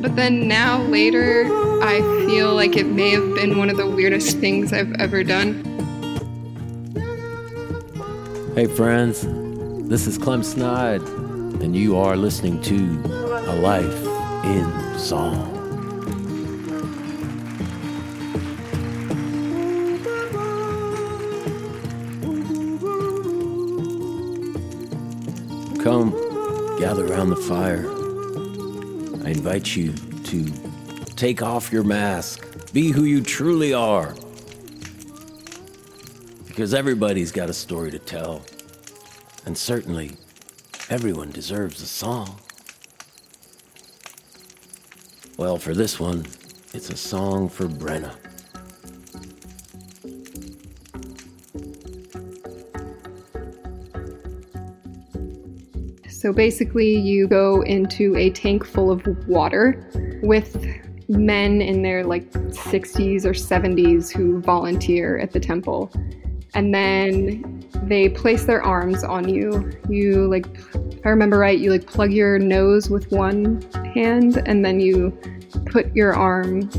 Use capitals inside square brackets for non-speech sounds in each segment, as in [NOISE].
but then now, later, I feel like it may have been one of the weirdest things I've ever done. Hey, friends, this is Clem Snide, and you are listening to A Life in Song. Come, gather around the fire. I invite you to take off your mask, be who you truly are. Because everybody's got a story to tell. And certainly, everyone deserves a song. Well, for this one, it's a song for Brenna. So basically, you go into a tank full of water with men in their like 60s or 70s who volunteer at the temple. And then they place their arms on you. You like, if I remember right, you like plug your nose with one hand and then you put your arm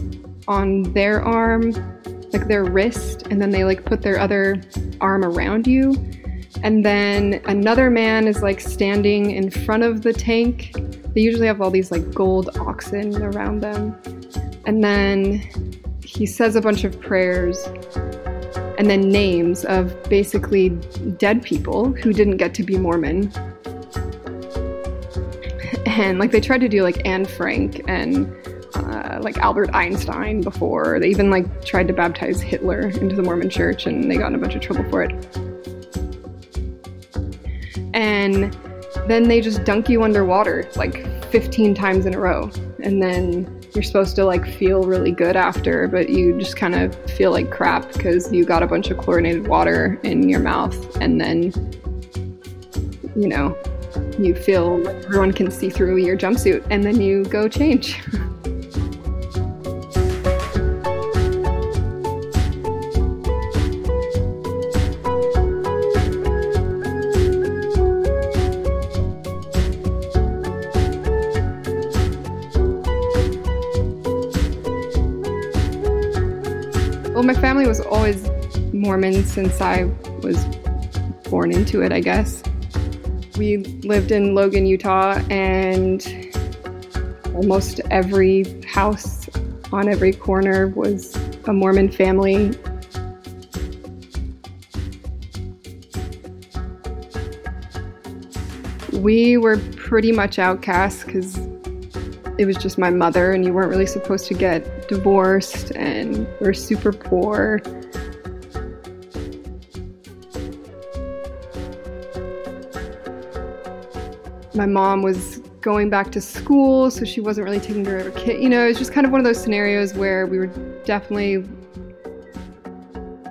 on their arm, like their wrist, and then they like put their other arm around you and then another man is like standing in front of the tank. They usually have all these like gold oxen around them. And then he says a bunch of prayers and then names of basically dead people who didn't get to be Mormon. And like they tried to do like Anne Frank and uh, like Albert Einstein before. They even like tried to baptize Hitler into the Mormon church and they got in a bunch of trouble for it and then they just dunk you underwater like 15 times in a row. And then you're supposed to like feel really good after but you just kind of feel like crap because you got a bunch of chlorinated water in your mouth and then you know you feel like everyone can see through your jumpsuit and then you go change [LAUGHS] Well, my family was always Mormon since I was born into it, I guess. We lived in Logan, Utah, and almost every house on every corner was a Mormon family. We were pretty much outcasts because it was just my mother, and you weren't really supposed to get divorced, and we're super poor. My mom was going back to school, so she wasn't really taking care of her kid. You know, it's just kind of one of those scenarios where we were definitely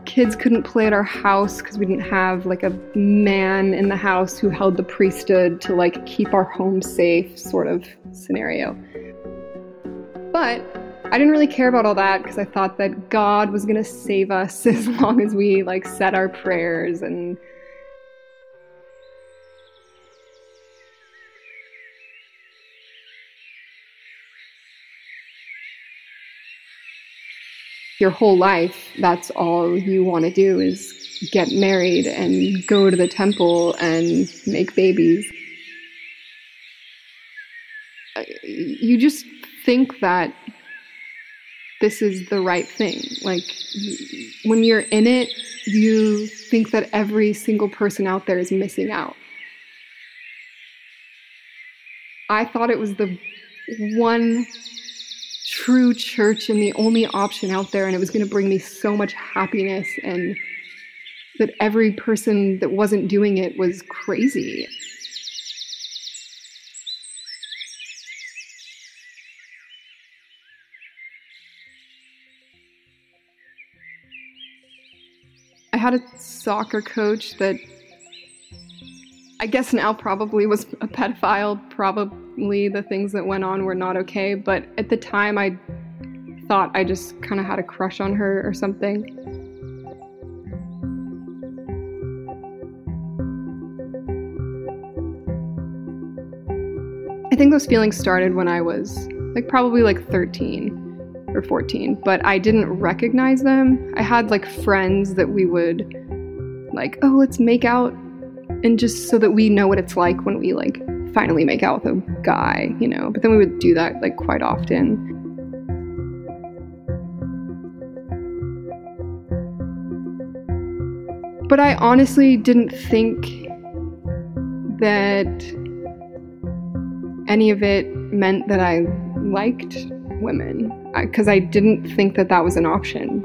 kids couldn't play at our house because we didn't have like a man in the house who held the priesthood to like keep our home safe sort of scenario. But I didn't really care about all that because I thought that God was going to save us [LAUGHS] as long as we like said our prayers and your whole life that's all you want to do is get married and go to the temple and make babies. Uh, you just think that this is the right thing. Like when you're in it, you think that every single person out there is missing out. I thought it was the one true church and the only option out there, and it was going to bring me so much happiness, and that every person that wasn't doing it was crazy. Had a soccer coach that I guess now probably was a pedophile. Probably the things that went on were not okay, but at the time I thought I just kind of had a crush on her or something. I think those feelings started when I was like probably like 13 or 14, but I didn't recognize them. I had like friends that we would like, oh, let's make out and just so that we know what it's like when we like finally make out with a guy, you know. But then we would do that like quite often. But I honestly didn't think that any of it meant that I liked women because I didn't think that that was an option.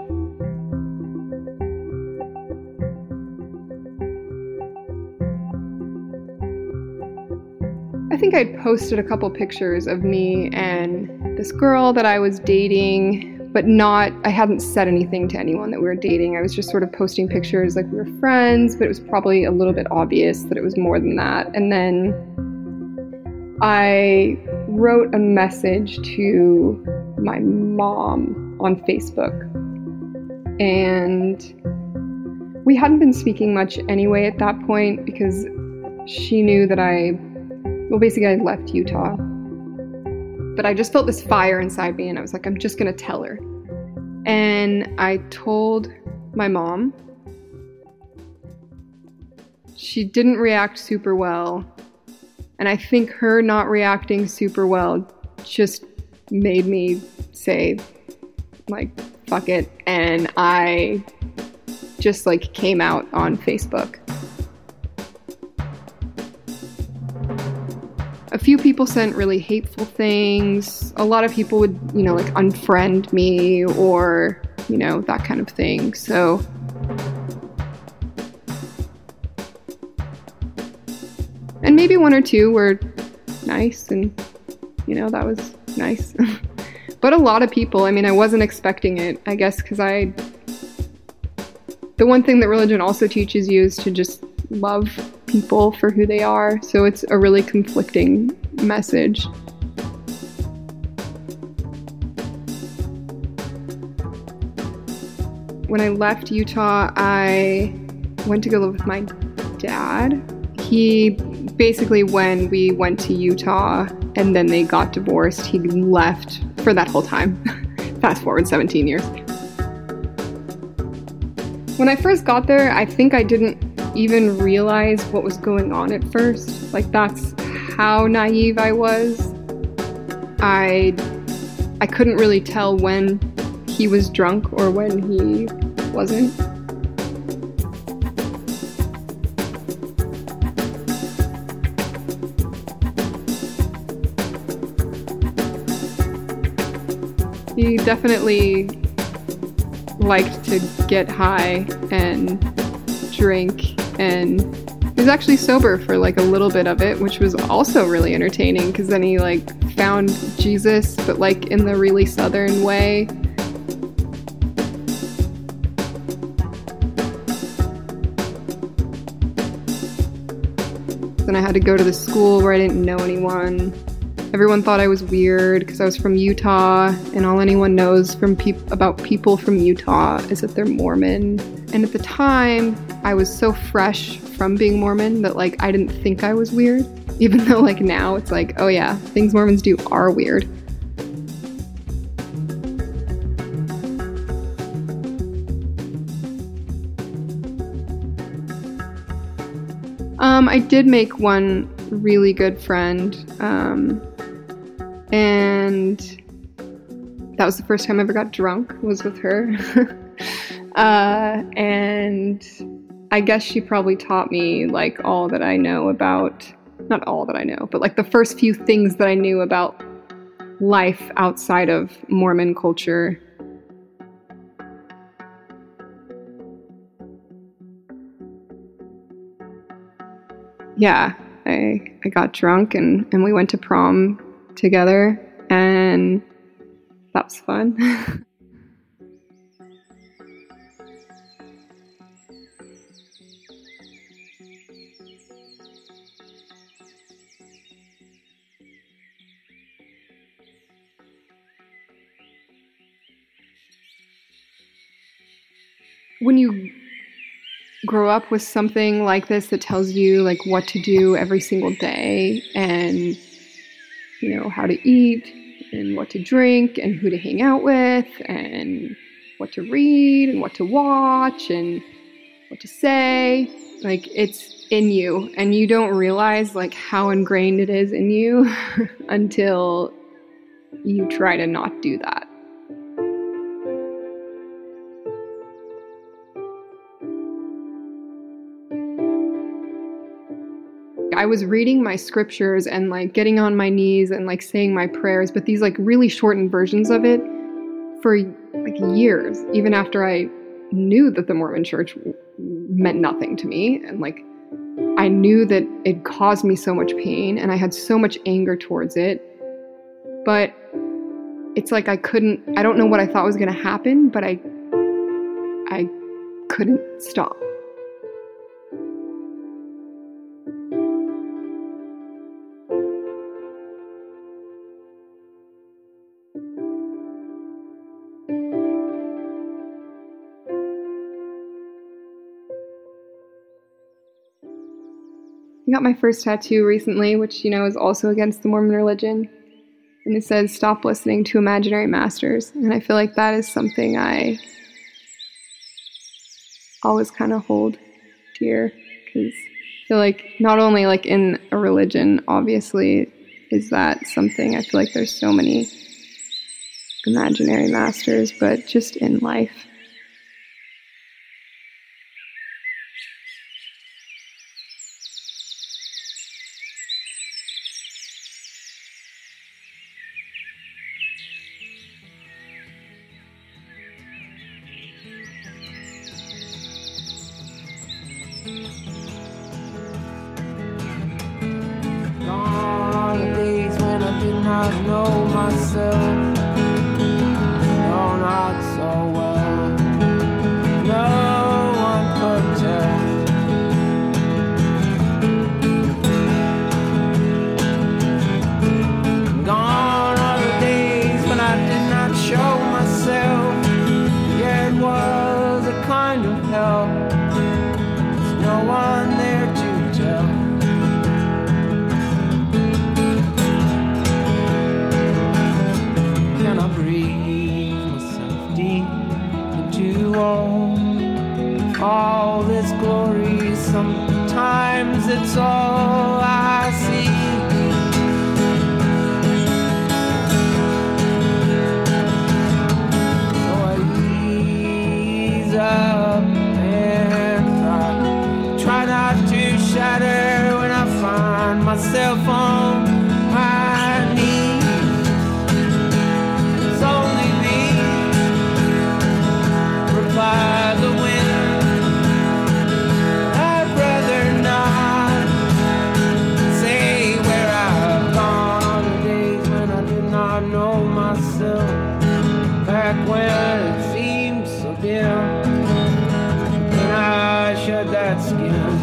I think I'd posted a couple pictures of me and this girl that I was dating, but not, I hadn't said anything to anyone that we were dating. I was just sort of posting pictures like we were friends, but it was probably a little bit obvious that it was more than that. And then I wrote a message to my mom on Facebook. And we hadn't been speaking much anyway at that point because she knew that I well, basically, I left Utah. But I just felt this fire inside me, and I was like, I'm just gonna tell her. And I told my mom. She didn't react super well. And I think her not reacting super well just made me say, like, fuck it. And I just like came out on Facebook. a few people sent really hateful things. A lot of people would, you know, like unfriend me or, you know, that kind of thing. So maybe one or two were nice and you know, that was nice. [LAUGHS] but a lot of people, I mean, I wasn't expecting it, I guess cuz I the one thing that religion also teaches you is to just love people for who they are. So it's a really conflicting message. When I left Utah, I went to go live with my dad. He basically, when we went to Utah and then they got divorced, he left for that whole time. [LAUGHS] Fast forward 17 years. When I first got there, I think I didn't even realize what was going on at first. Like that's how naive I was. I I couldn't really tell when he was drunk or when he wasn't. Definitely liked to get high and drink and he was actually sober for like a little bit of it, which was also really entertaining because then he like found Jesus, but like in the really southern way. Then I had to go to the school where I didn't know anyone. Everyone thought I was weird because I was from Utah, and all anyone knows from pe- about people from Utah is that they're Mormon. And at the time, I was so fresh from being Mormon that like I didn't think I was weird, [LAUGHS] even though like now it's like, oh yeah, things Mormons do are weird. Um, I did make one really good friend, um, and that was the first time I ever got drunk. Was with her, [LAUGHS] uh, and I guess she probably taught me like all that I know about, not all that I know, but like the first few things that I knew about life outside of Mormon culture. Yeah, I I got drunk and, and we went to prom together and that was fun. [LAUGHS] when you grow up with something like this that tells you like what to do every single day and you know, how to eat and what to drink and who to hang out with and what to read and what to watch and what to say. Like it's in you and you don't realize like how ingrained it is in you [LAUGHS] until you try to not do that. I was reading my scriptures and like getting on my knees and like saying my prayers, but these like really shortened versions of it for like years, even after I knew that the Mormon church meant nothing to me. And like, I knew that it caused me so much pain and I had so much anger towards it. But it's like I couldn't, I don't know what I thought was going to happen, but I, I couldn't stop. I got my first tattoo recently, which, you know, is also against the Mormon religion. And it says, Stop listening to imaginary masters. And I feel like that is something I always kind of hold dear because I feel like not only like in a religion, obviously, is that something I feel like there's so many imaginary masters, but just in life. Long days when I did not know myself. it's all I see. So I ease up and try, try not to shatter when I find myself on. skin.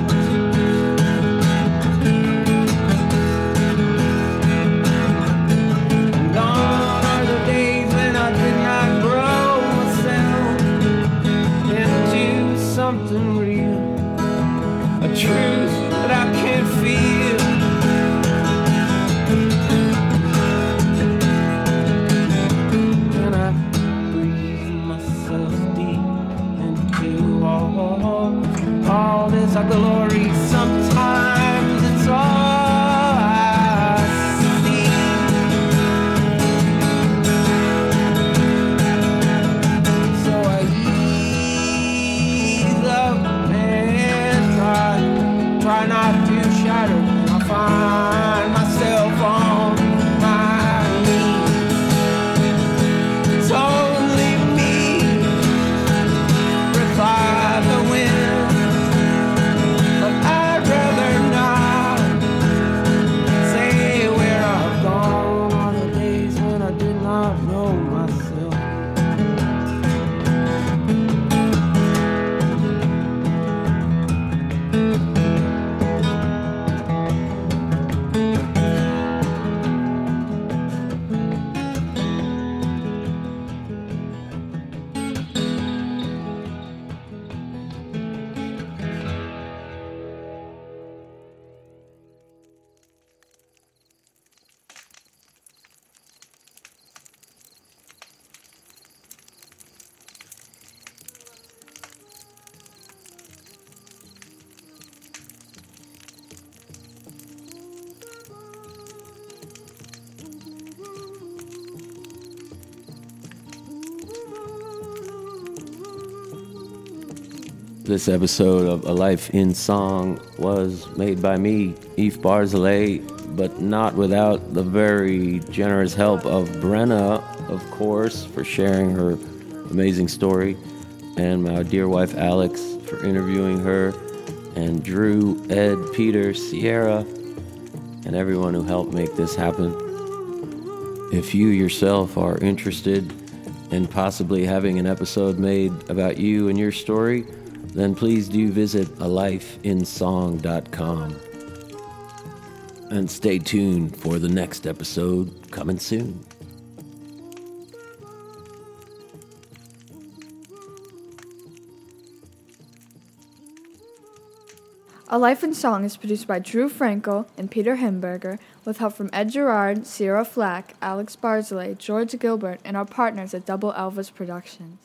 This episode of A Life in Song was made by me, Eve Barzelay, but not without the very generous help of Brenna, of course, for sharing her amazing story, and my dear wife Alix for interviewing her, and Drew, Ed, Peter, Sierra, and everyone who helped make this happen. If you yourself are interested in possibly having an episode made about you and your story, then please do visit alifeinsong.com. And stay tuned for the next episode coming soon. A Life in Song is produced by Drew Frankel and Peter Himberger with help from Ed Gerrard, Sierra Flach, Alix Barzelay, George Gilbert, and our partners at Double Elvis Productions.